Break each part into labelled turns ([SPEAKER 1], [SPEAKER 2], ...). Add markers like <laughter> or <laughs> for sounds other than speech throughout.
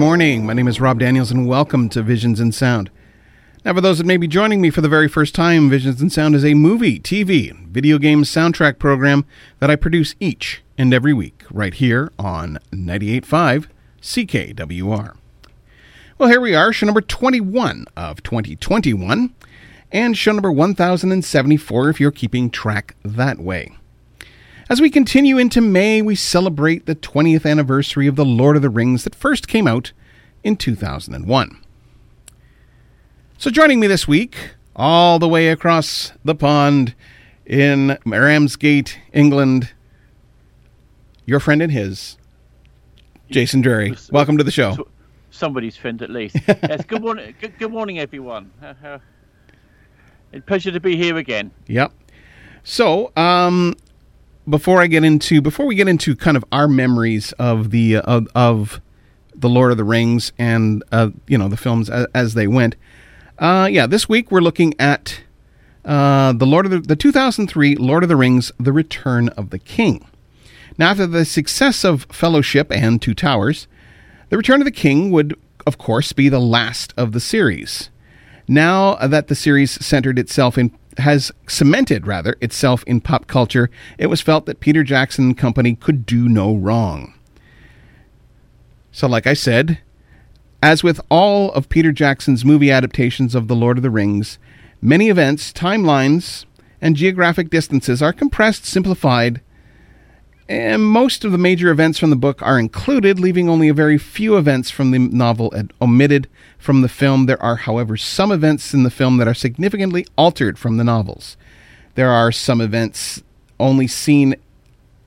[SPEAKER 1] Morning. My name is Rob Daniels, and welcome to Visions and Sound. Now, for those that may be joining me for the very first time, Visions and Sound is a movie, TV, video game soundtrack program that I produce each and every week right here on 98.5 CKWR. Well, here we are, show number 21 of 2021, and show number 1074 if you're keeping track that way. As we continue into May, we celebrate the 20th anniversary of The Lord of the Rings that first came out in 2001. So, joining me this week, all the way across the pond in Ramsgate, England, your friend and his, Jason Drury. Welcome to the show.
[SPEAKER 2] Somebody's friend, at least. <laughs> yes. Good morning. Good, good morning, everyone. <laughs> Uh, uh, a pleasure to be here again.
[SPEAKER 1] Yep. So, um, before I get into before we get into kind of our memories of the uh, of, of the Lord of the Rings and uh, you know the films as, as they went. Uh, yeah, this week we're looking at uh, the Lord of the, the 2003 Lord of the Rings: The Return of the King. Now, after the success of Fellowship and Two Towers, The Return of the King would, of course, be the last of the series. Now that the series centered itself in has cemented rather itself in pop culture, it was felt that Peter Jackson and company could do no wrong. So like I said, as with all of Peter Jackson's movie adaptations of The Lord of the Rings, many events, timelines, and geographic distances are compressed, simplified, and most of the major events from the book are included, leaving only a very few events from the novel omitted from the film. There are, however, some events in the film that are significantly altered from the novels. There are some events only seen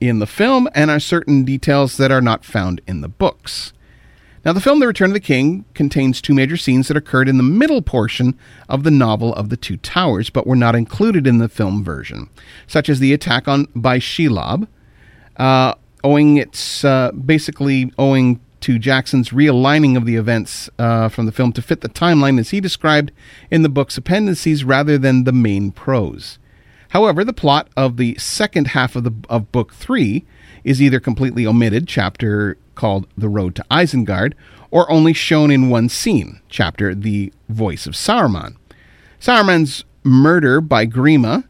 [SPEAKER 1] in the film, and are certain details that are not found in the books. Now, the film The Return of the King contains two major scenes that occurred in the middle portion of the novel of the Two Towers, but were not included in the film version, such as the attack on by Shelob, uh, owing it's uh, basically owing to Jackson's realigning of the events uh, from the film to fit the timeline as he described in the book's appendices rather than the main prose. However, the plot of the second half of the of book 3 is either completely omitted, chapter called The Road to Isengard, or only shown in one scene, chapter The Voice of Saruman. Saruman's murder by Grima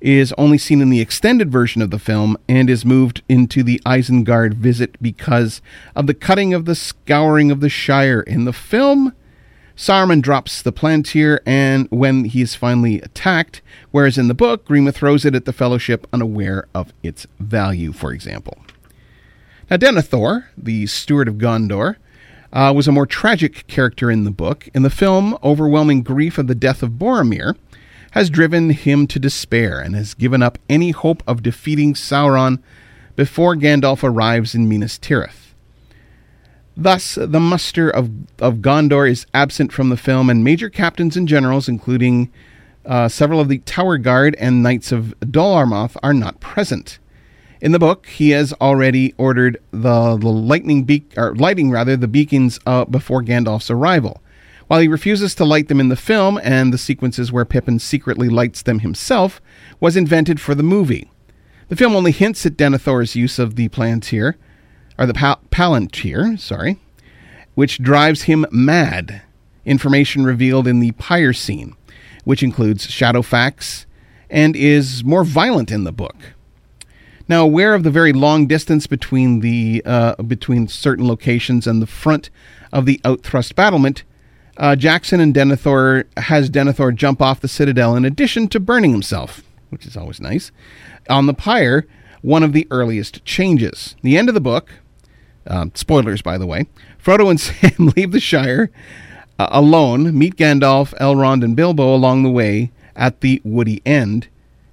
[SPEAKER 1] is only seen in the extended version of the film and is moved into the Isengard visit because of the cutting of the scouring of the Shire. In the film, Saruman drops the Palantir and when he is finally attacked, whereas in the book, Grima throws it at the Fellowship unaware of its value, for example. Now, Denethor, the steward of Gondor, uh, was a more tragic character in the book. In the film, overwhelming grief of the death of Boromir has driven him to despair and has given up any hope of defeating Sauron before Gandalf arrives in Minas Tirith. Thus, the muster of, of Gondor is absent from the film, and major captains and generals, including uh, several of the Tower Guard and Knights of Dol Amroth, are not present. In the book, he has already ordered the, the lightning beak or lighting rather the beacons uh, before Gandalf's arrival. While he refuses to light them in the film, and the sequences where Pippin secretly lights them himself was invented for the movie. The film only hints at Denethor's use of the Palantir, or the pal- Palantir, sorry, which drives him mad. Information revealed in the pyre scene, which includes Shadowfax and is more violent in the book. Now, aware of the very long distance between the uh, between certain locations and the front of the outthrust battlement, uh, Jackson and Denethor has Denethor jump off the citadel in addition to burning himself, which is always nice. On the pyre, one of the earliest changes. The end of the book, um, spoilers by the way, Frodo and <laughs> Sam leave the Shire uh, alone, meet Gandalf, Elrond, and Bilbo along the way at the Woody End,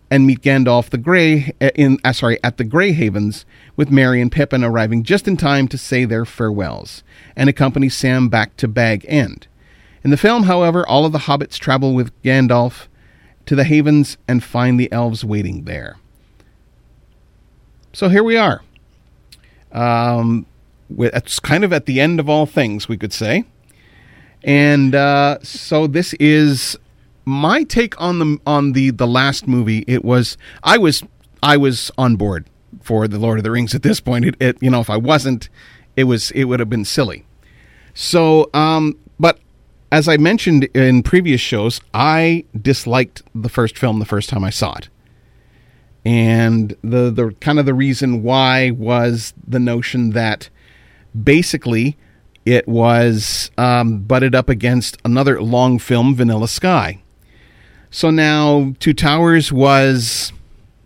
[SPEAKER 1] and meet Gandalf the Grey uh, in uh, sorry at the Grey Havens, with Merry and Pippin arriving just in time to say their farewells, and accompany Sam back to Bag End. In the film, however, all of the hobbits travel with Gandalf to the Havens and find the elves waiting there. So here we are. Um, it's kind of at the end of all things, we could say. And uh, so this is my take on the on the the last movie. It was I was I was on board for the Lord of the Rings at this point. It, it you know if I wasn't, it was it would have been silly. So, um, but as I mentioned in previous shows, I disliked the first film the first time I saw it. And the the kind of the reason why was the notion that basically it was um, butted up against another long film, Vanilla Sky. So now Two Towers was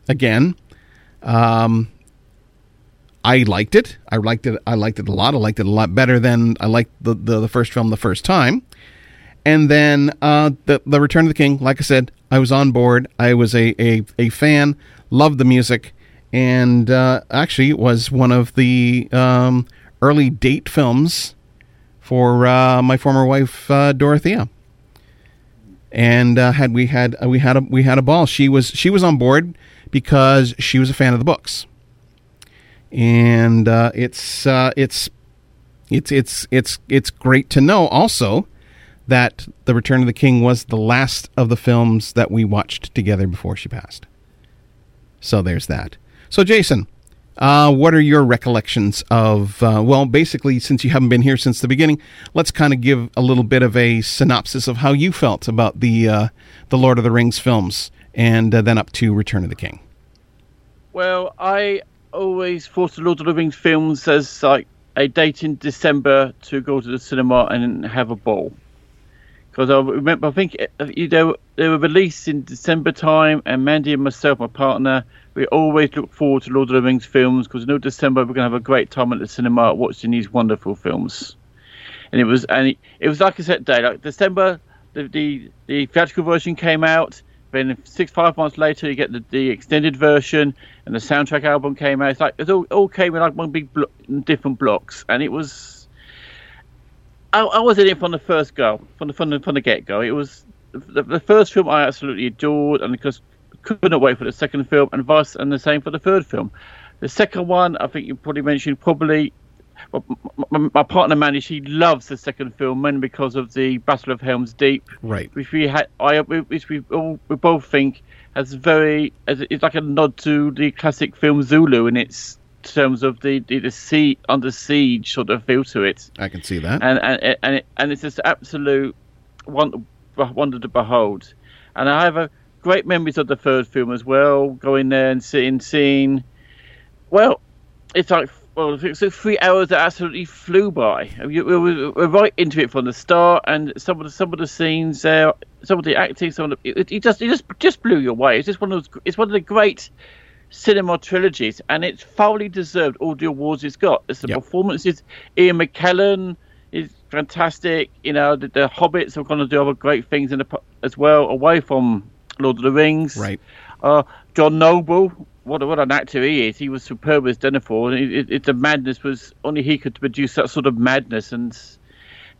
[SPEAKER 1] again. Um, I liked it. I liked it. I liked it a lot. I liked it a lot better than I liked the, the, the first film the first time. And then uh, the the Return of the King. Like I said, I was on board. I was a a, a fan. Loved the music, and uh, actually was one of the um, early date films for uh, my former wife uh, Dorothea. And uh, had we had we had a we had a ball. She was she was on board because she was a fan of the books, and uh, it's it's it's it's it's it's great to know also that the Return of the King was the last of the films that we watched together before she passed. So there's that. So Jason, uh, what are your recollections of? Uh, well, basically, since you haven't been here since the beginning, let's kind of give a little bit of a synopsis of how you felt about the uh, the Lord of the Rings films, and uh, then up to Return of the King.
[SPEAKER 2] Well, I always thought the Lord of the Rings films as like a date in December to go to the cinema and have a ball. Because I remember, I think uh, you know they were released in December time, and Mandy and myself, my partner, we always look forward to Lord of the Rings films because in December we're going to have a great time at the cinema watching these wonderful films. And it was and it, it was like a set day. Like December, the, the the theatrical version came out. Then six five months later, you get the, the extended version, and the soundtrack album came out. It's like it all, all came in like one big blo- different blocks, and it was. I, I was in it from the first go, from the from the, from the get go. It was the, the first film I absolutely adored, and because couldn't wait for the second film, and vice and the same for the third film. The second one, I think you probably mentioned, probably my, my, my, partner Mandy, she loves the second film mainly because of the Battle of Helm's Deep,
[SPEAKER 1] right?
[SPEAKER 2] Which we had, I, which we all we both think has very, as it's like a nod to the classic film Zulu in its terms of the the, the sea under siege sort of feel to it.
[SPEAKER 1] I can see that,
[SPEAKER 2] and and and, it, and it's just absolute wonder, wonder to behold. And I have a great memories of the third film as well. Going there and sitting, seeing. Well, it's like well, it's three hours that absolutely flew by. We were, right into it from the start, and some of the some of the scenes there, some of the acting, some of the, it, it just it just just blew you away. It's just one of those. It's one of the great cinema trilogies, and it's thoroughly deserved all the awards it's got. It's the yep. performances. Ian McKellen is fantastic. You know, the, the Hobbits are going to do other great things in the, as well, away from Lord of the Rings.
[SPEAKER 1] Right.
[SPEAKER 2] Uh, John Noble what what an actor he is. He was superb as Denethor. It, it, it, the madness was only he could produce that sort of madness. And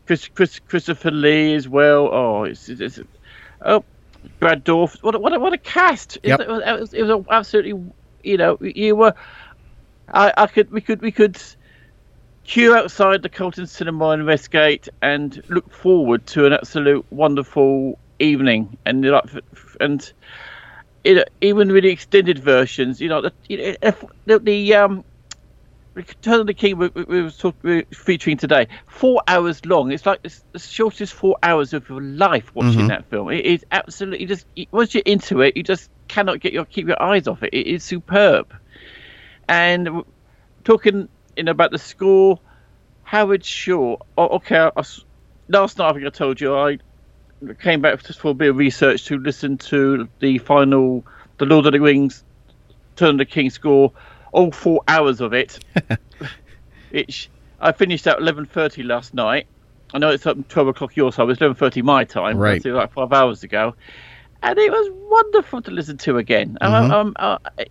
[SPEAKER 2] Chris, Chris Christopher Lee as well. Oh, it's, it's, it's oh Brad Dourif. What a, what a, what a cast!
[SPEAKER 1] Yep.
[SPEAKER 2] It, was, it was absolutely you know you were. I, I could we could we could queue outside the Carlton Cinema in Westgate and look forward to an absolute wonderful evening and like and it, even with the extended versions, you know, the, the, the um, Return of the King we, we was talking, featuring today, four hours long. It's like it's the shortest four hours of your life watching
[SPEAKER 1] Mhm.
[SPEAKER 2] that film. It is absolutely just once you're into it, you just cannot get your keep your eyes off it. It is superb. And talking, you know, about the score, Howard Shore. Oh, okay, I s last night I think I told you I came back just for a bit of research to listen to the final, the Lord of the Rings, Turn of the King score, all four hours of it. <laughs> Which I finished at eleven thirty last night. I know it's up twelve o'clock your side. It was eleven thirty my time.
[SPEAKER 1] Right.
[SPEAKER 2] Like five hours ago, and it was wonderful to listen to again.
[SPEAKER 1] Mhm.
[SPEAKER 2] Um, um, uh, I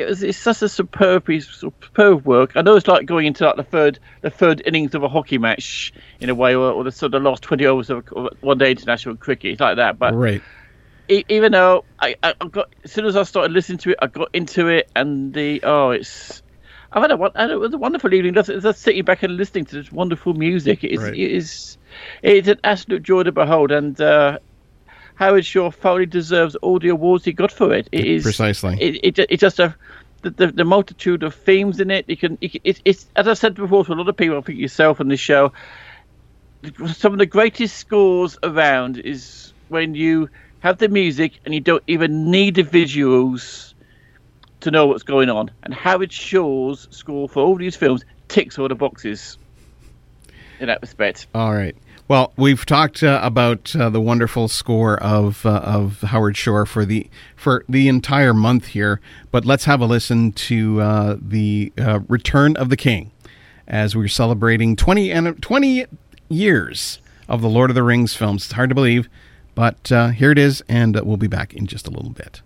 [SPEAKER 2] it was it's such a superb piece, superb work. I know it's like going into like the third the third innings of a hockey match in a way, or, or the sort of last twenty overs of, one day international cricket. It's like that, but
[SPEAKER 1] right.
[SPEAKER 2] even though I, I got as soon as I started listening to it, I got into it, and the oh, it's I've had a won- had a- it was a wonderful evening. Just, just sitting back and listening to this wonderful music. It is
[SPEAKER 1] Right.
[SPEAKER 2] it is it's an absolute joy to behold, and uh, Howard Shore thoroughly deserves all the awards he got for it. It is
[SPEAKER 1] Precisely.
[SPEAKER 2] It it, it's just a. The, the, the multitude of themes in it, you can, it's, it's as I said before to a lot of people, I think yourself on this show, some of the greatest scores around is when you have the music and you don't even need the visuals to know what's going on. And Howard Shore's score for all these films ticks all the boxes in that respect.
[SPEAKER 1] All right. Well, we've talked uh, about uh, the wonderful score of uh, of Howard Shore for the for the entire month here, but let's have a listen to uh, the uh, Return of the King as we're celebrating 20 and 20 years of the Lord of the Rings films. It's hard to believe, but uh, here it is, and we'll be back in just a little bit.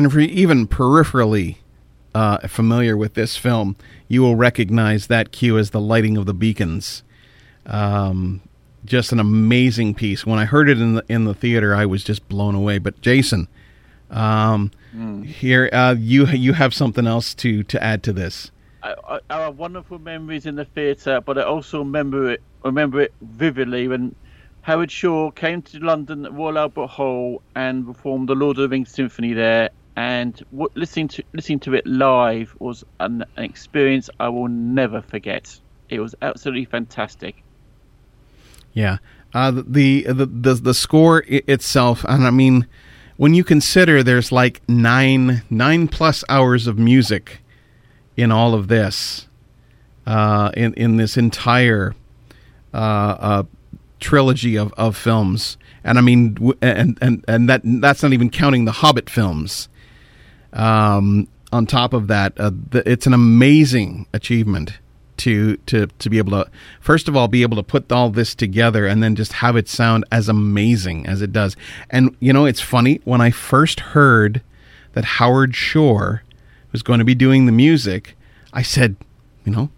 [SPEAKER 1] And if you're even peripherally uh, familiar with this film, you will recognize that cue as the lighting of the beacons. Um, just an amazing piece. When I heard it in the in the theater, I was just blown away. But Jason, um, mm. here uh, you you have something else to to add to this.
[SPEAKER 2] I, I, have wonderful memories in the theatre, but I also remember it remember it vividly when Howard Shore came to London at Royal Albert Hall and performed the Lord of the Rings Symphony there. And what, listening to listening to it live was an, an experience I will never forget. It was absolutely fantastic.
[SPEAKER 1] Yeah, uh, the, the the the score itself, and I mean, when you consider there's like nine nine plus hours of music in all of this, uh, in in this entire uh, uh, trilogy of, of films, and I mean, and and and that that's not even counting the Hobbit films. Um, on top of that, uh, the, it's an amazing achievement to to to be able to first of all be able to put all this together and then just have it sound as amazing as it does. And you know, it's funny when I first heard that Howard Shore was going to be doing the music, I said, you know,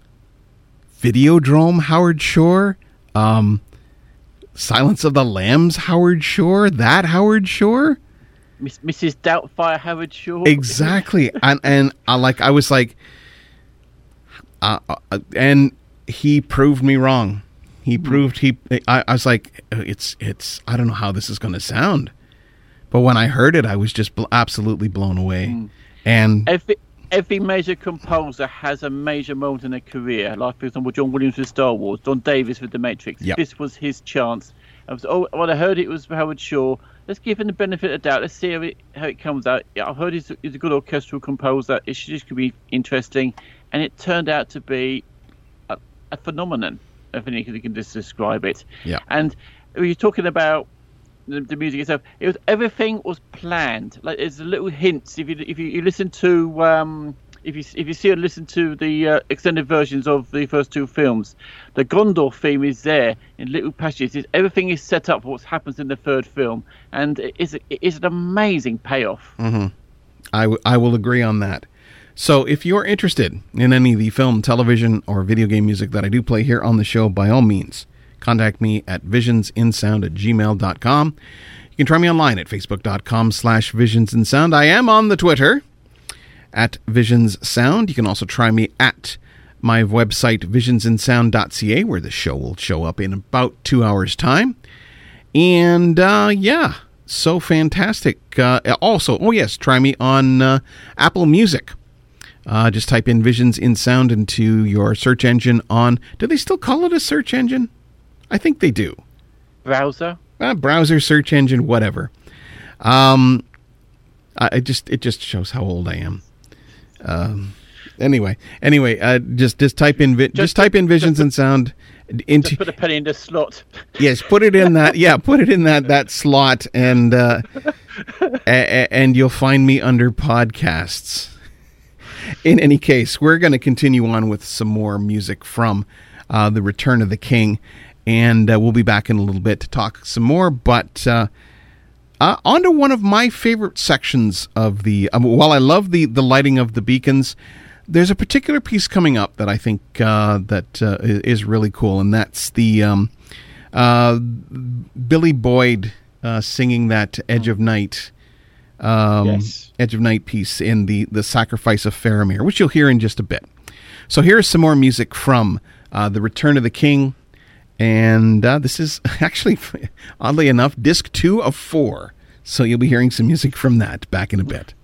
[SPEAKER 1] Videodrome Howard Shore, um, Silence of the Lambs Howard Shore, that Howard Shore.
[SPEAKER 2] Mrs. Doubtfire Howard Shore.
[SPEAKER 1] Exactly, <laughs> and and I like I was like, uh, uh, and he proved me wrong. He mm. proved he. I, I, was like, it's it's. I don't know how this is going to sound, but when I heard it, I was just bl- absolutely blown away. Mm. And
[SPEAKER 2] every every major composer has a major moment in their career. Like for example, John Williams with Star Wars, Don Davis with The Matrix. Yep. This was his chance. I was oh, when I heard it was Howard Shore. Let's give him the benefit of the doubt. Let's see how it how it comes out. Yeah, I've heard he's, he's a good orchestral composer. It should just be interesting and it turned out to be a, a phenomenon. I think you can just describe it.
[SPEAKER 1] Yeah.
[SPEAKER 2] And you're talking about the, the, music itself. It was everything was planned. Like there's little hints if you if you, you listen to um, if you if you see and listen to the uh, extended versions of the first two films, the Gondor theme is there in little passages. It's, everything is set up for what happens in the third film, and it is it is an amazing payoff.
[SPEAKER 1] Mm-hmm. I, w- I will agree on that. So, if you're interested in any of the film, television, or video game music that I do play here on the show, by all means, contact me at visionsinsound at gmail.com. You can try me online at facebook.com slash visionsinsound. I am on the Twitter at visionssound. You can also try me at my website, visionsinsound.ca, where the show will show up in about two hours' time. And uh, yeah, so fantastic. Uh, also, oh yes, try me on uh, Apple Music. Uh, just type in Visions in Sound into your search engine on. Do they still call it a search engine? I think they do.
[SPEAKER 2] Browser.
[SPEAKER 1] Uh, browser, search engine, whatever. Um, I just it just shows how old I am. Um, anyway, anyway, uh, just just type in vi- just, just, type in Visions and Sound
[SPEAKER 2] into just put a penny in the slot.
[SPEAKER 1] yes, put it in <laughs> that. Yeah, put it in that that slot, and uh, a- and you'll find me under podcasts in any case, we're going to continue on with some more music from uh, The Return of the King, and uh, we'll be back in a little bit to talk some more. But uh, uh on to one of my favorite sections of the. Um, while I love the, the lighting of the beacons, there's a particular piece coming up that I think uh, that uh, is really cool, and that's the um, Billy Boyd singing that Edge of Night um, yes. Edge of Night piece in the, the Sacrifice of Faramir, which you'll hear in just a bit. So here's some more music from uh, The Return of the King. And uh, this is <laughs> actually, oddly enough, disc two of four. So you'll be hearing some music from that back in a bit.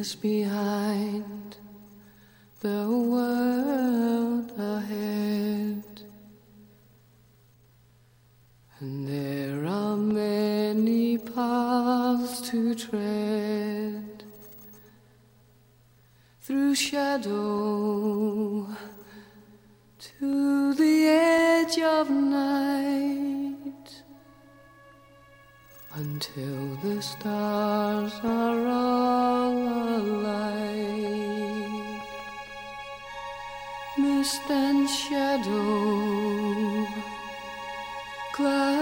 [SPEAKER 3] Years behind, the world ahead. And there are many paths to tread through shadow to the edge of night until the stars are all alight. Mist and shadow, cloud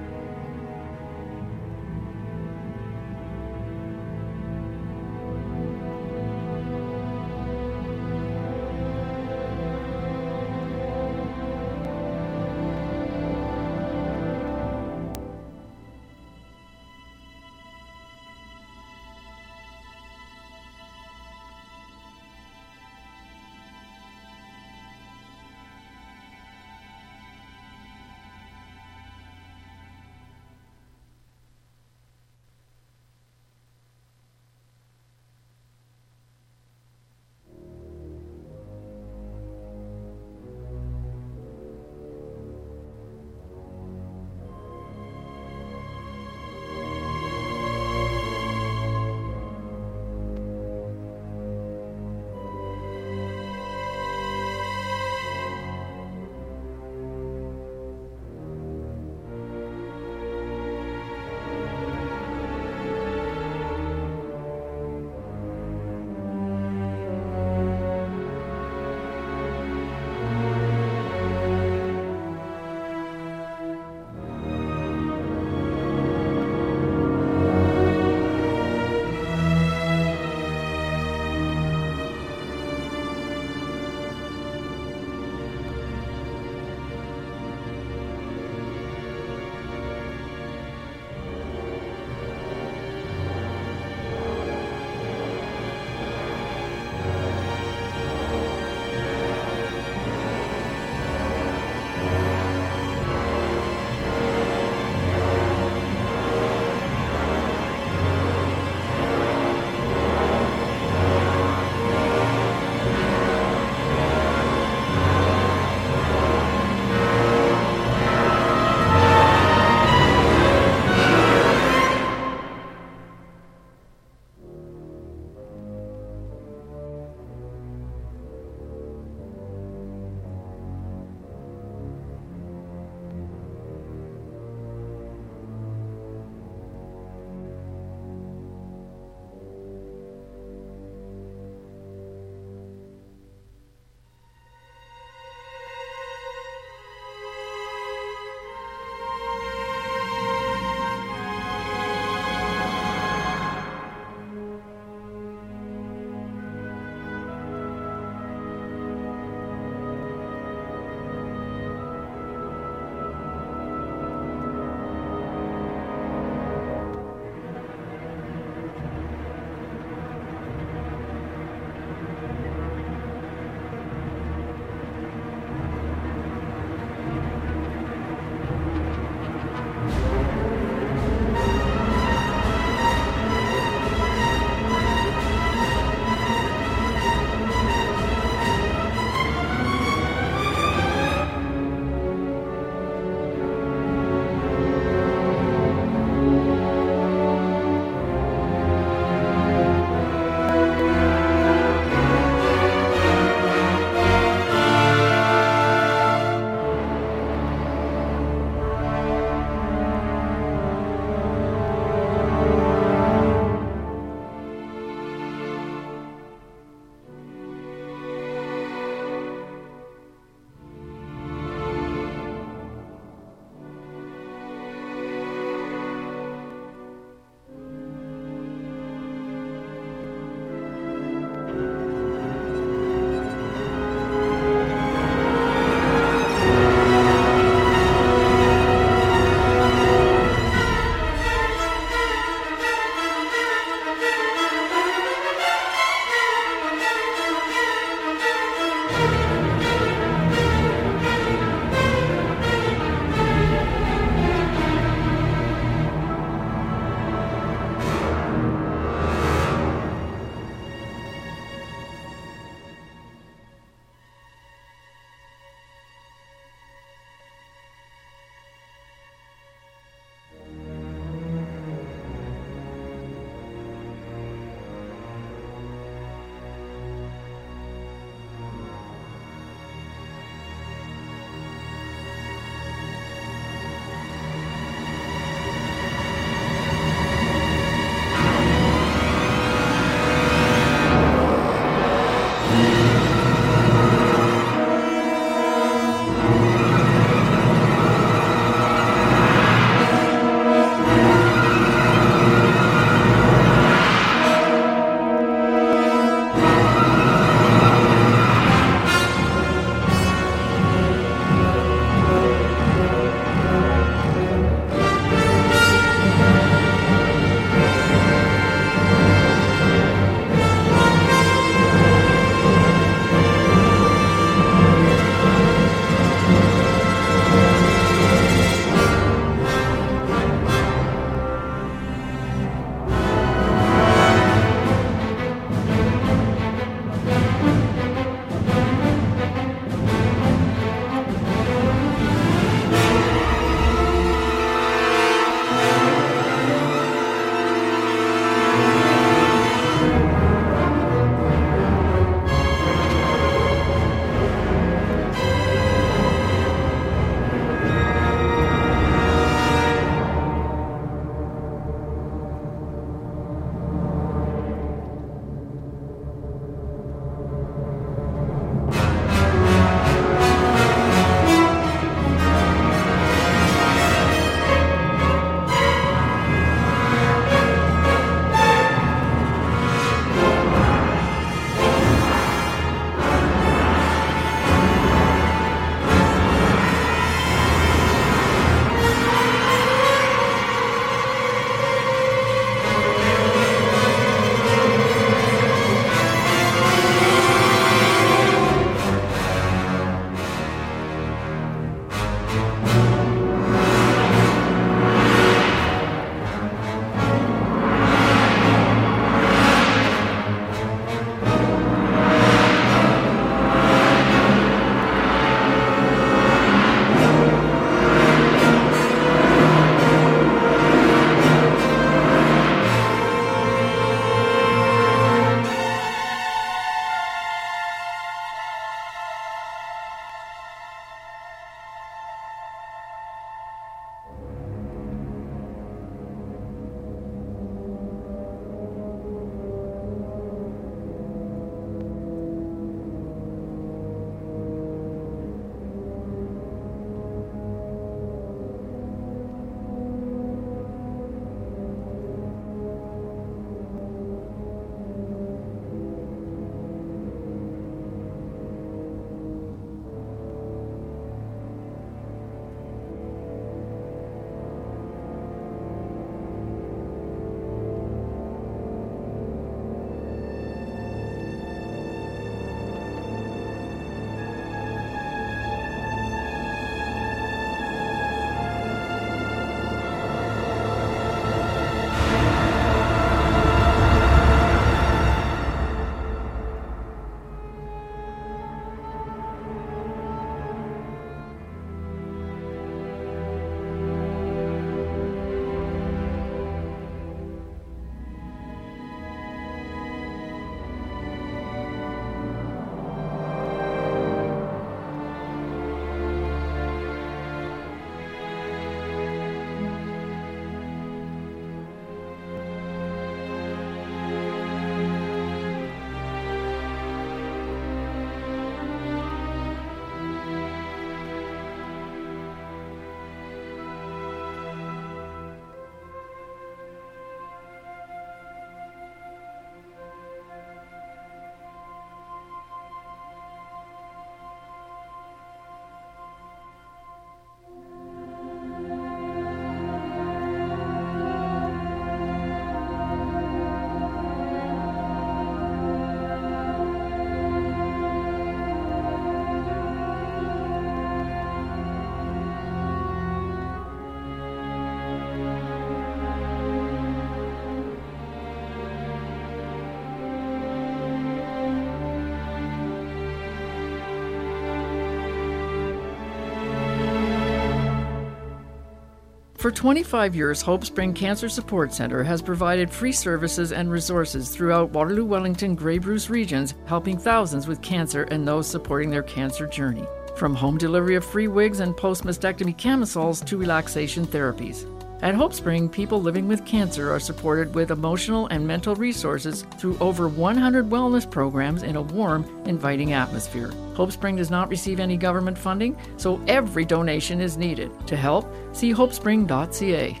[SPEAKER 4] For 25 years, Hope Spring Cancer Support Center has provided free services and resources throughout Waterloo, Wellington, Grey Bruce regions, helping thousands with cancer and those supporting their cancer journey. From home delivery of free wigs and post mastectomy camisoles to relaxation therapies. At Hope Spring, people living with cancer are supported with emotional and mental resources through over 100 wellness programs in a warm, inviting atmosphere. Hope Spring does not receive any government funding, so every donation is needed. To help, see hopespring.ca.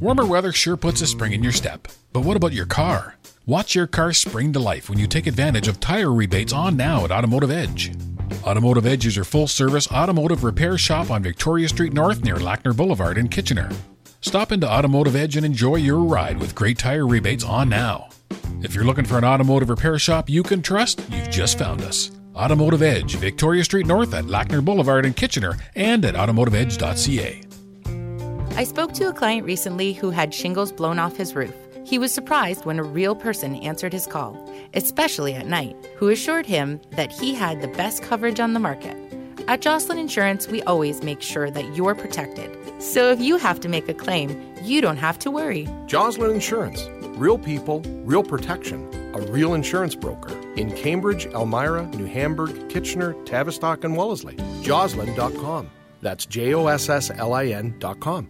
[SPEAKER 5] Warmer weather sure puts a spring in your step. But what about your car? Watch your car spring to life when you take advantage of tire rebates on now at Automotive Edge. Automotive Edge is your full service automotive repair shop on Victoria Street North near Lackner Boulevard in Kitchener. Stop into Automotive Edge and enjoy your ride with great tire rebates on now. If you're looking for an automotive repair shop you can trust, you've just found us. Automotive Edge, Victoria Street North at Lackner Boulevard in Kitchener and at automotiveedge.ca.
[SPEAKER 6] I spoke to a client recently who had shingles blown off his roof. He was surprised when a real person answered his call, especially at night, who assured him that he had the best coverage on the market. At Josslin Insurance, we always make sure that you're protected. So if you have to make a claim, you don't have to worry.
[SPEAKER 7] Josslin Insurance. Real people, real protection. A real insurance broker. In Cambridge, Elmira, New Hamburg, Kitchener, Tavistock, and Wellesley. Josslin.com. That's J O S S L I N.com.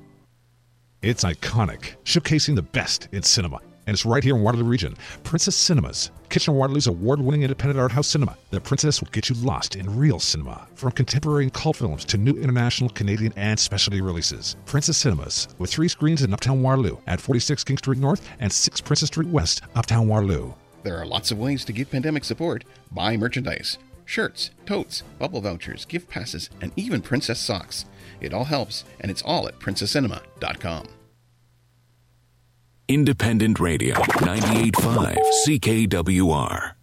[SPEAKER 8] It's iconic, showcasing the best in cinema. And it's right here in Waterloo Region. Princess Cinemas. Kitchener Waterloo's award winning independent art house cinema. The Princess will get you lost in real cinema. From contemporary and cult films to new international, Canadian, and specialty releases. Princess Cinemas, with three screens in Uptown Waterloo at 46 King Street North and 6 Princess Street West, Uptown Waterloo.
[SPEAKER 1] There are lots of ways to give pandemic support. Buy merchandise shirts, totes, bubble vouchers, gift passes, and even princess socks. It all helps, and it's all at princesscinema.com.
[SPEAKER 9] Independent Radio, 98.5 CKWR.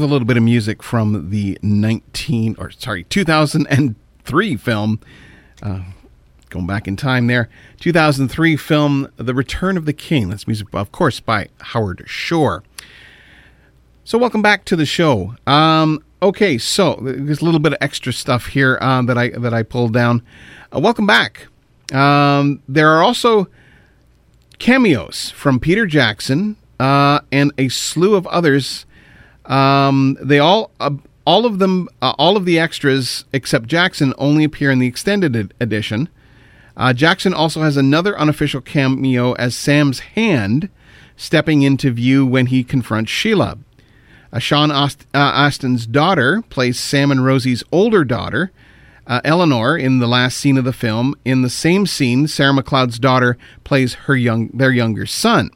[SPEAKER 1] With a little bit of music from the 19 or sorry 2003 film. Uh, going back in time there, 2003 film The Return of the King. That's music, of course, by Howard Shore. So, welcome back to the show. Um, okay, so there's a little bit of extra stuff here um, that I that I pulled down. Uh, welcome back. Um, there are also cameos from Peter Jackson uh, and a slew of others. Um, they all, uh, all of them, uh, all of the extras except Jackson only appear in the extended ed- edition. Uh, Jackson also has another unofficial cameo as Sam's hand, stepping into view when he confronts Shelob. Uh, Sean Aust- uh, Astin's daughter plays Sam and Rosie's older daughter, uh, Eleanor, in the last scene of the film. In the same scene, Sarah McLeod's daughter plays her young their younger son.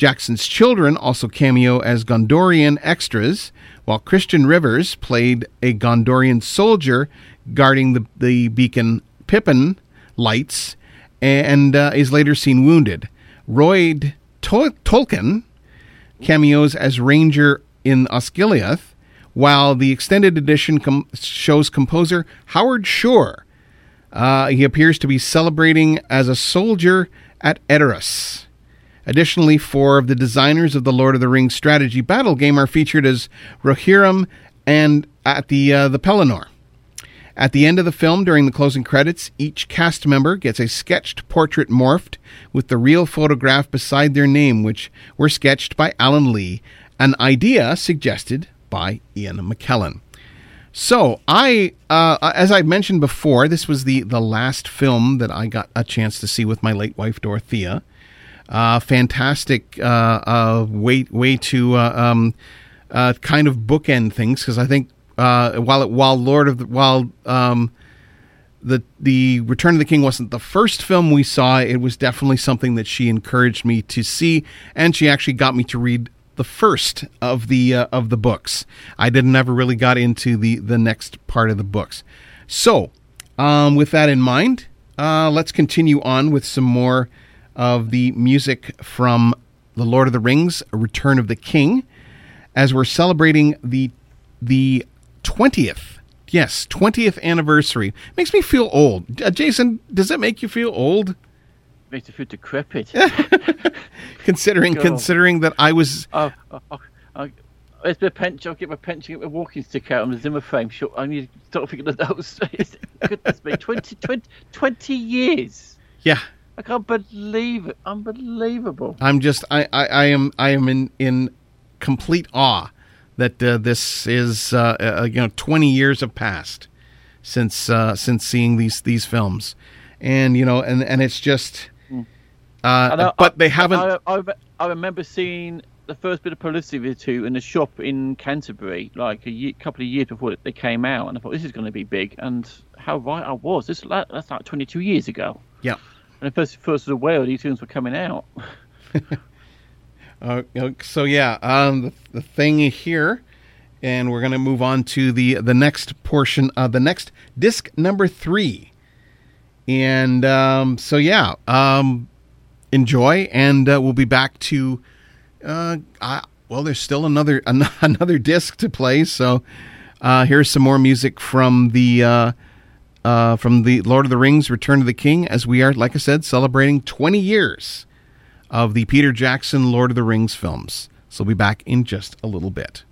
[SPEAKER 1] Jackson's children also cameo as Gondorian extras, while Christian Rivers played a Gondorian soldier guarding the, the beacon Pippin lights and uh, is later seen wounded. Royd Tol- Tolkien cameos as Ranger in Osgiliath, while the extended edition com- shows composer Howard Shore. Uh, he appears to be celebrating as a soldier at Edoras. Additionally, four of the designers of the Lord of the Rings strategy battle game are featured as Rohirrim and at the uh, the Pelennor. At the end of the film, during the closing credits, each cast member gets a sketched portrait morphed with the real photograph beside their name, which were sketched by Alan Lee, an idea suggested by Ian McKellen. So I, uh, as I mentioned before, this was the the last film that I got a chance to see with my late wife Dorothea. Uh, fantastic uh, uh, way way to uh, um, uh, kind of bookend things because I think uh, while while Lord of the while um, the the Return of the King wasn't the first film we saw, it was definitely something that she encouraged me to see, and she actually got me to read the first of the uh, of the books. I didn't ever really got into the the next part of the books. So, um, with that in mind, uh, let's continue on with some more of the music from The Lord of the Rings: Return of the King, as we're celebrating the the twentieth. Yes, twentieth anniversary makes me feel old. Uh, Jason, does it make you feel old?
[SPEAKER 2] Makes me feel decrepit. <laughs> <laughs>
[SPEAKER 1] considering
[SPEAKER 2] God.
[SPEAKER 1] considering that I was
[SPEAKER 2] Oh, oh, oh, oh, it's my pension. I'll get my pension, get my walking stick out on the Zimmer frame. Sure, I need to start thinking of those. <laughs> Goodness me, 20, 20, 20 years.
[SPEAKER 1] yeah.
[SPEAKER 2] I can't believe it. Unbelievable.
[SPEAKER 1] I'm just I, I, I am I am in in complete awe that uh, this is uh, uh, you know 20 years have passed since uh, since seeing these these films, and you know and and it's just. Uh,
[SPEAKER 2] I-
[SPEAKER 1] but they haven't.
[SPEAKER 2] I, I, I remember seeing the first bit of publicity of the two in a shop in Canterbury, like a year, couple of years before they came out, and I thought this is going to be big. And how right I was. This that- that's like 22 years ago.
[SPEAKER 1] yeah.
[SPEAKER 2] And first first was aware these tunes were coming out. <laughs>
[SPEAKER 1] Uh, uh, so yeah, um, the, the thing here, and we're gonna move on to the the next portion, of the next disc number three, and um, so yeah, um, enjoy, and uh, we'll be back to, uh, I, well, there's still another an- <laughs> another disc to play, so uh, here's some more music from the. Uh, from the Lord of the Rings: Return of the King, as we are, like I said, celebrating 20 years of the Peter Jackson Lord of the Rings films. So we'll be back in just a little bit.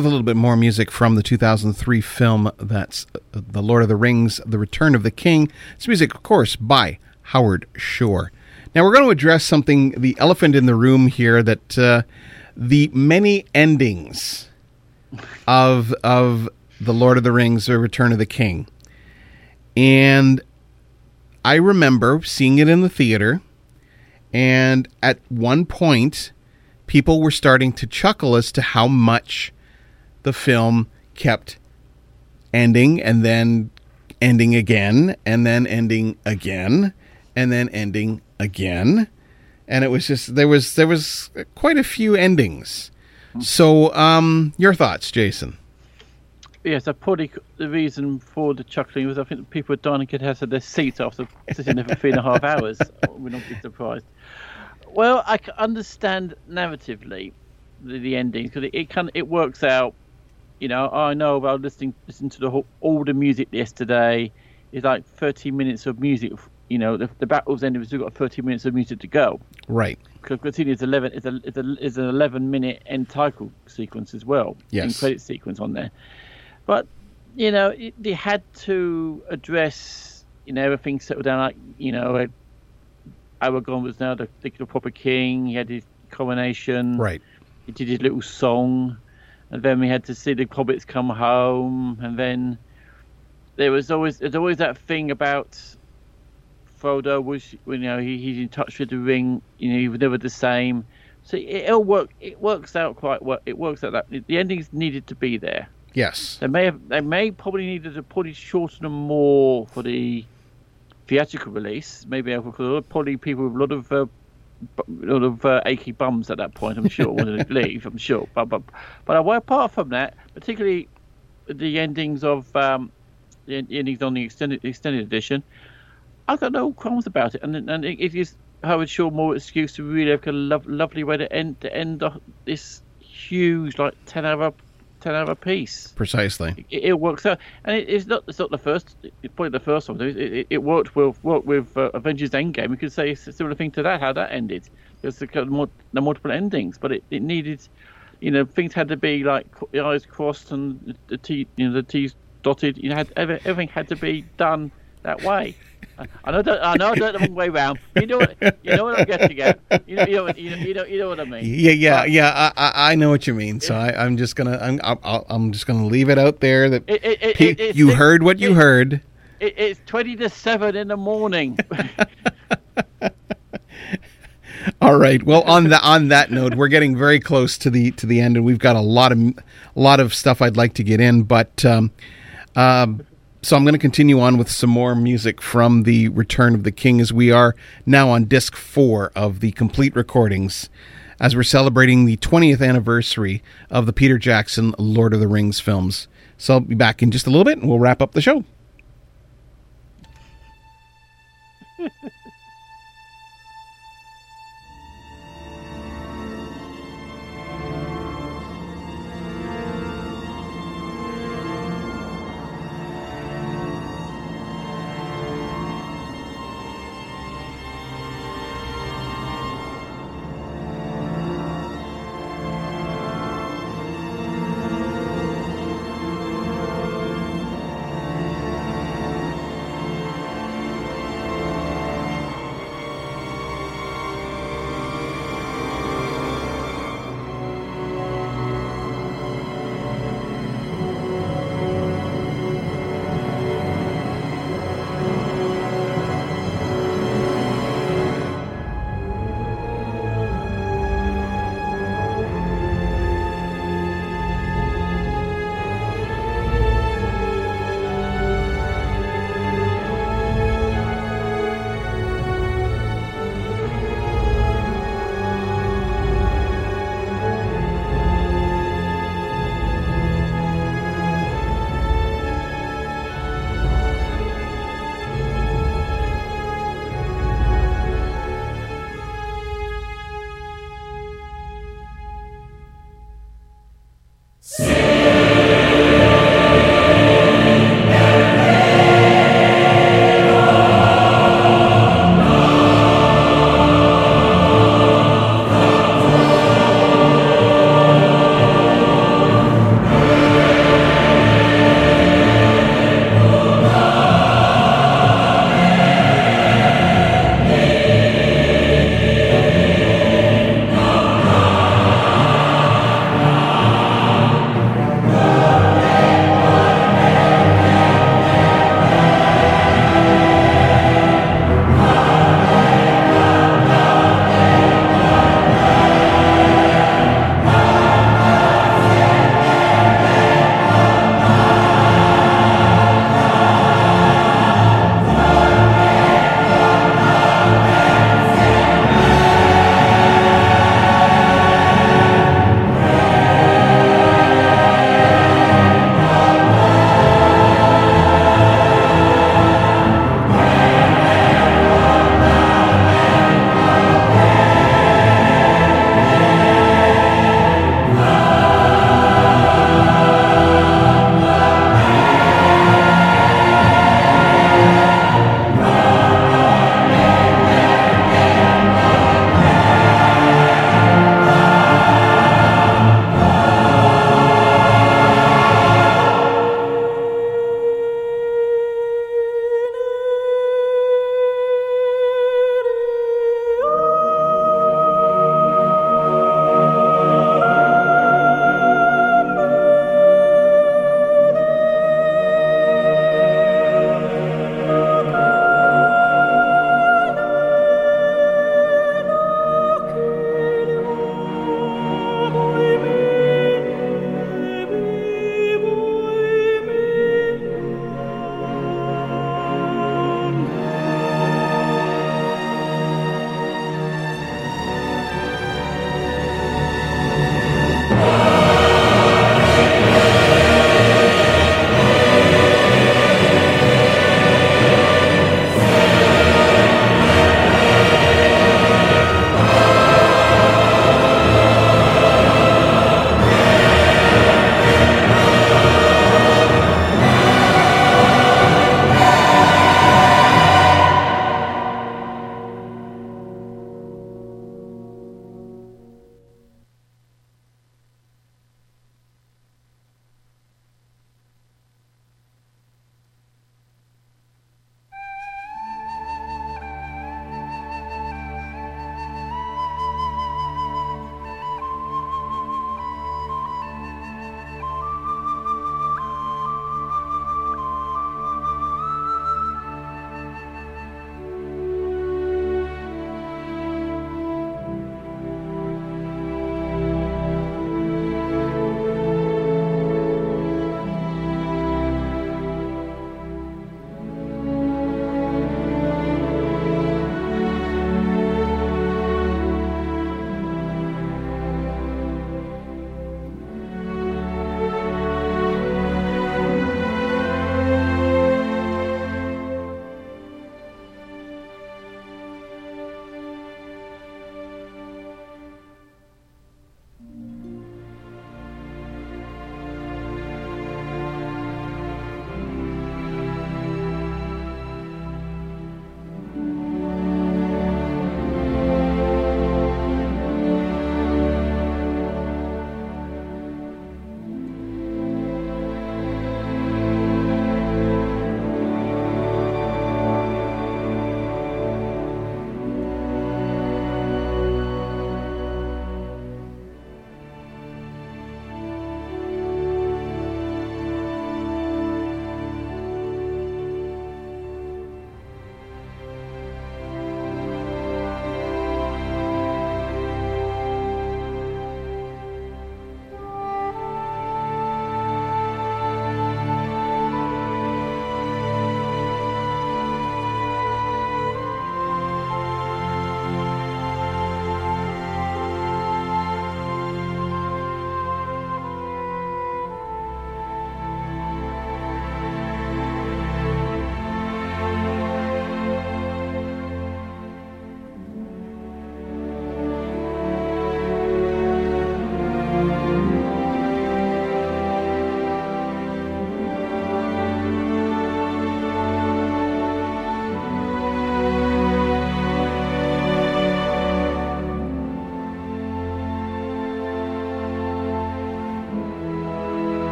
[SPEAKER 1] With a little bit more music from the 2003 film that's uh, The Lord of the Rings, The Return of the King. It's music, of course, by Howard Shore. Now, we're going to address something, the elephant in the room here, that uh, the many endings of, of The Lord of the Rings, The Return of the King. And I remember seeing it in the theater, and at one point, people were starting to chuckle as to how much the film kept ending and then ending again and then ending again and then ending again and it was just there was there was quite a few endings so um your thoughts jason
[SPEAKER 2] Yes, I probably the reason for the chuckling was I think people were dying to get out of their seats after sitting there for three and a half hours. We're not be surprised. Well, I can understand narratively the, the endings because it, it can it works out. You know, I know about listening listening to the whole, all the music yesterday. It's like 30 minutes of music. You know, the, the battle's ended. We've still got 30 minutes of music to go.
[SPEAKER 1] right
[SPEAKER 2] Because it's 11. It's a it's a it's an 11 minute end title sequence as well.
[SPEAKER 1] Yes.
[SPEAKER 2] End credit sequence on there. But you know, it, they had to address you know everything settled down. Like you know, Aragorn was now the, the proper king. He had his coronation.
[SPEAKER 1] right
[SPEAKER 2] He did his little song, and then we had to see the hobbits come home, and then there was always there's always that thing about Frodo was you know he, he's in touch with the ring. You know he was never the same. So it, all work. It works out quite well. It works out that the endings needed to be there.
[SPEAKER 1] yes
[SPEAKER 2] They may have, they may probably needed to probably shorten them more for the theatrical release. Maybe because probably people with a lot of uh, lot of uh, achy bums at that point. I'm sure wanted to <laughs> leave. I'm sure, but but but well, apart from that, particularly the endings of um, the endings on the extended extended edition, I got no qualms about it, and and it, it gives Howard Shore more excuse to really have a lov lovely way to end to end off this huge like ten hour ten hour piece
[SPEAKER 1] precisely
[SPEAKER 2] it, it works out, and it, it's not it's not the first. It's probably the first one. It, it, it worked with worked with uh, Avengers Endgame. We could say a similar thing to that. How that ended. There's the, the multiple endings, but it, it needed, you know, things had to be like the I's crossed and the T, you know, the T's dotted. You know, had, everything had to be done that way. <laughs> I- know, that, I know, don't the wrong way round. You know, what, you know what I'm getting at. You know, you know, what- you know, you know, you know what I mean.
[SPEAKER 1] yeah yeah yeah I, I know what you mean so I, i'm just gonna i'm I'll- i'm just gonna leave it out there that
[SPEAKER 2] It- it-
[SPEAKER 1] pe-
[SPEAKER 2] it-
[SPEAKER 1] you heard what you heard
[SPEAKER 2] It, it's twenty to seven in the morning. <laughs>
[SPEAKER 1] All right. Well, on the on that note, we're getting very close to the to the end, and we've got a lot of a lot of stuff I'd like to get in, but um, um, so I'm going to continue on with some more music from the Return of the King, as we are now on disc four of the complete recordings, as we're celebrating the 20th anniversary of the Peter Jackson Lord of the Rings films. So I'll be back in just a little bit, and we'll wrap up the show. <laughs>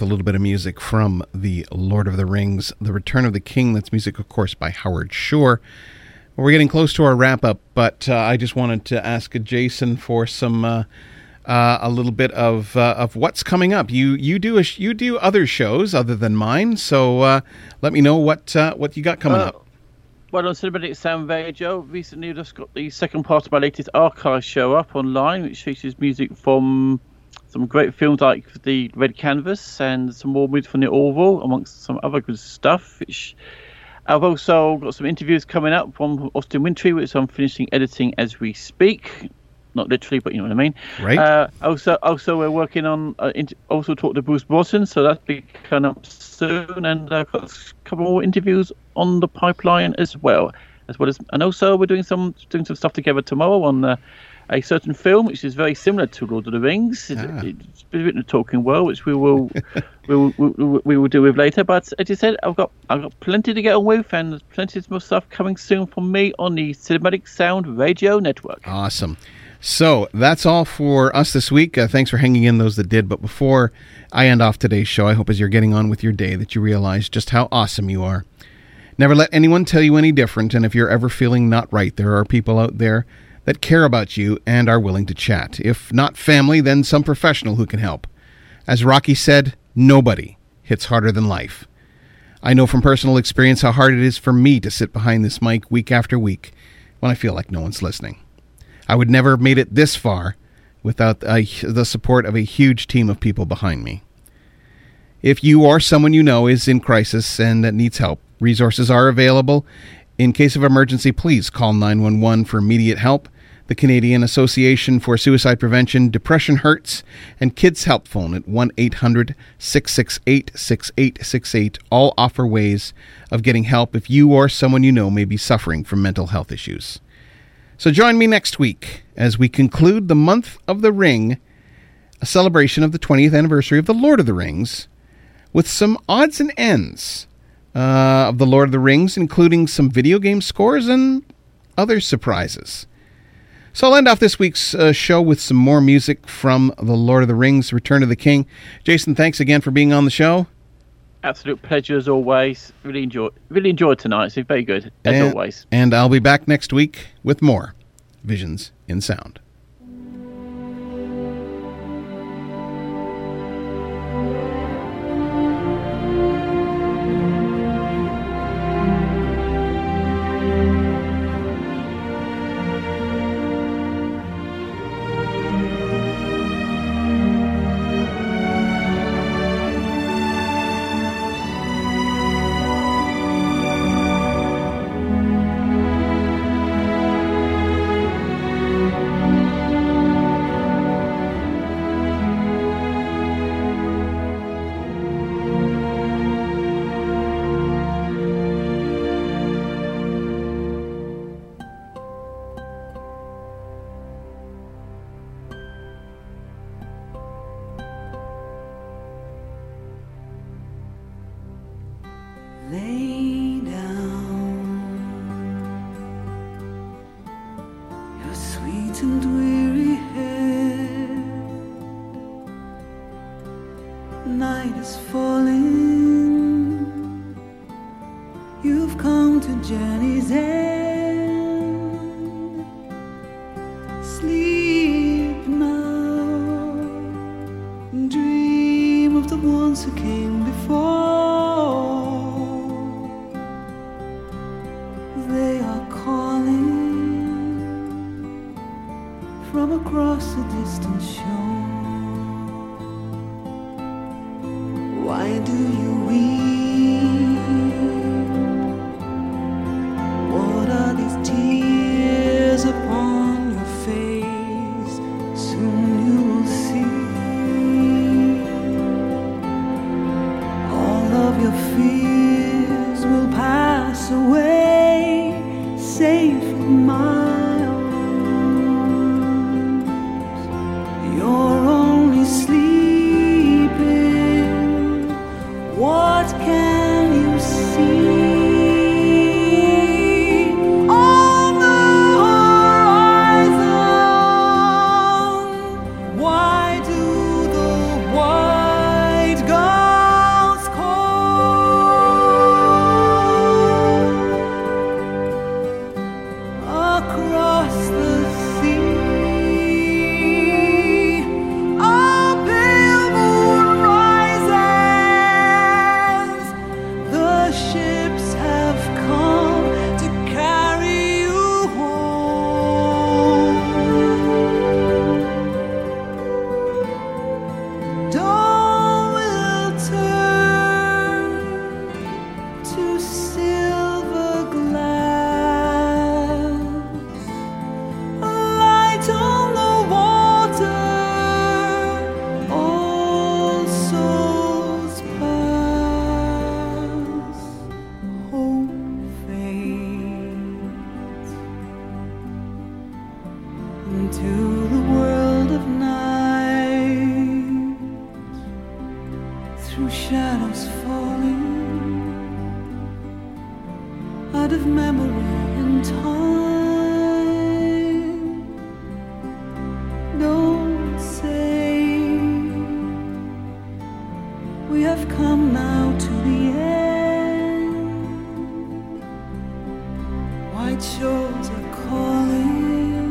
[SPEAKER 1] with a little bit of music from The Lord of the Rings, The Return of the King. That's music, of course, by Howard Shore. We're getting close to our wrap up, but uh, I just wanted to ask Jason for some. Uh, uh, a little bit of uh, of what's coming up. You you do a sh- you do other shows other than mine, so uh, let me know what uh, what you got coming up.
[SPEAKER 2] Well, on Cinematic Sound Radio, recently I've just got the second part of my latest archive show up online, which features music from some great films like The Red Canvas and some more music from The Orville, amongst some other good stuff. Which I've also got some interviews coming up from Austin Wintory, which I'm finishing editing as we speak. Not literally, but you know what I mean.
[SPEAKER 1] Right.
[SPEAKER 2] Uh, also, also we're working on uh, int- also talk to Bruce Boston, so that's be coming up soon, and I've got a couple more interviews on the pipeline as well, as well as and also we're doing some doing some stuff together tomorrow on uh, a certain film which is very similar to Lord of the Rings.
[SPEAKER 1] Ah.
[SPEAKER 2] it's been written Talking Well, which we will <laughs> we will we, we will do with later. But as you said, I've got I've got plenty to get on with, and there's plenty more stuff coming soon from me on the Cinematic Sound Radio Network.
[SPEAKER 1] Awesome. So that's all for us this week. Uh, thanks for hanging in, those that did. But before I end off today's show, I hope as you're getting on with your day that you realize just how awesome you are. Never let anyone tell you any different. And if you're ever feeling not right, there are people out there that care about you and are willing to chat. If not family, then some professional who can help. As Rocky said, nobody hits harder than life. I know from personal experience how hard it is for me to sit behind this mic week after week when I feel like no one's listening. I would never have made it this far without the support of a huge team of people behind me. If you or someone you know is in crisis and that needs help, resources are available. In case of emergency, please call 911 for immediate help. The Canadian Association for Suicide Prevention, Depression Hurts, and Kids Help Phone at 1 800 668 6868 all offer ways of getting help if you or someone you know may be suffering from mental health issues. So join me next week as we conclude the month of the Ring, a celebration of the 20th anniversary of The Lord of the Rings, with some odds and ends uh, of The Lord of the Rings, including some video game scores and other surprises. So I'll end off this week's uh, show with some more music from The Lord of the Rings, Return of the King. Jason, thanks again for being on the show.
[SPEAKER 2] Absolute pleasure as always. Really enjoy really enjoyed tonight. It's been very good as
[SPEAKER 1] and,
[SPEAKER 2] always.
[SPEAKER 1] And I'll be back next week with more Visions in Sound.
[SPEAKER 3] Shores are calling.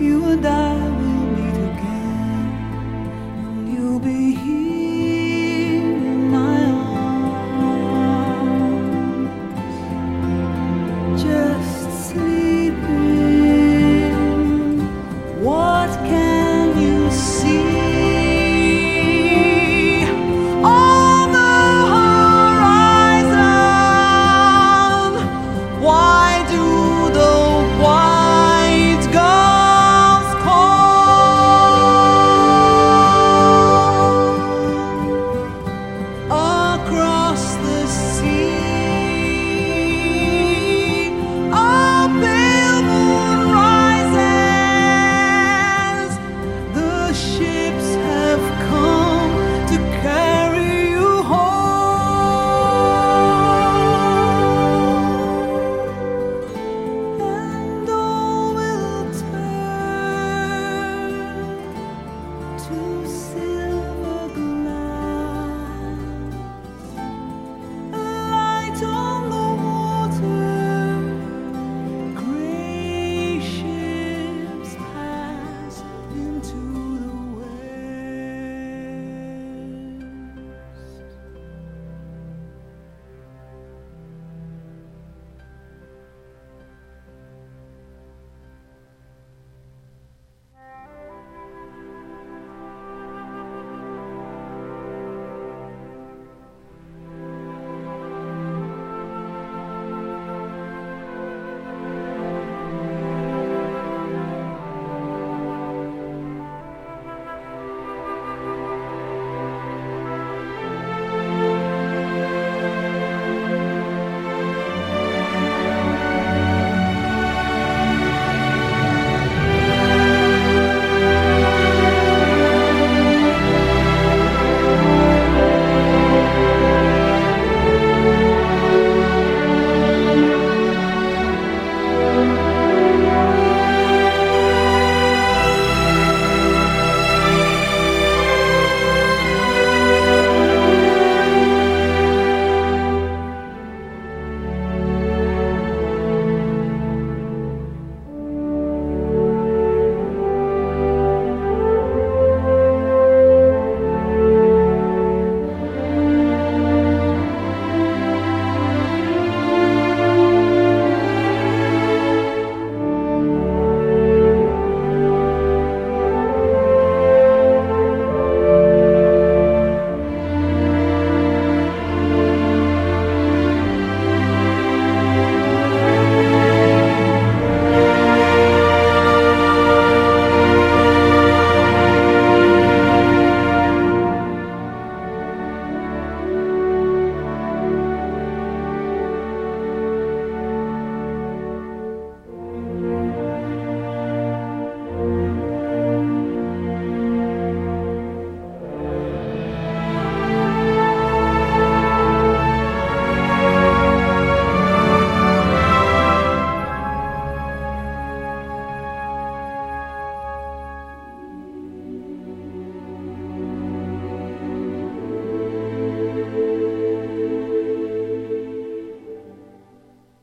[SPEAKER 3] You and I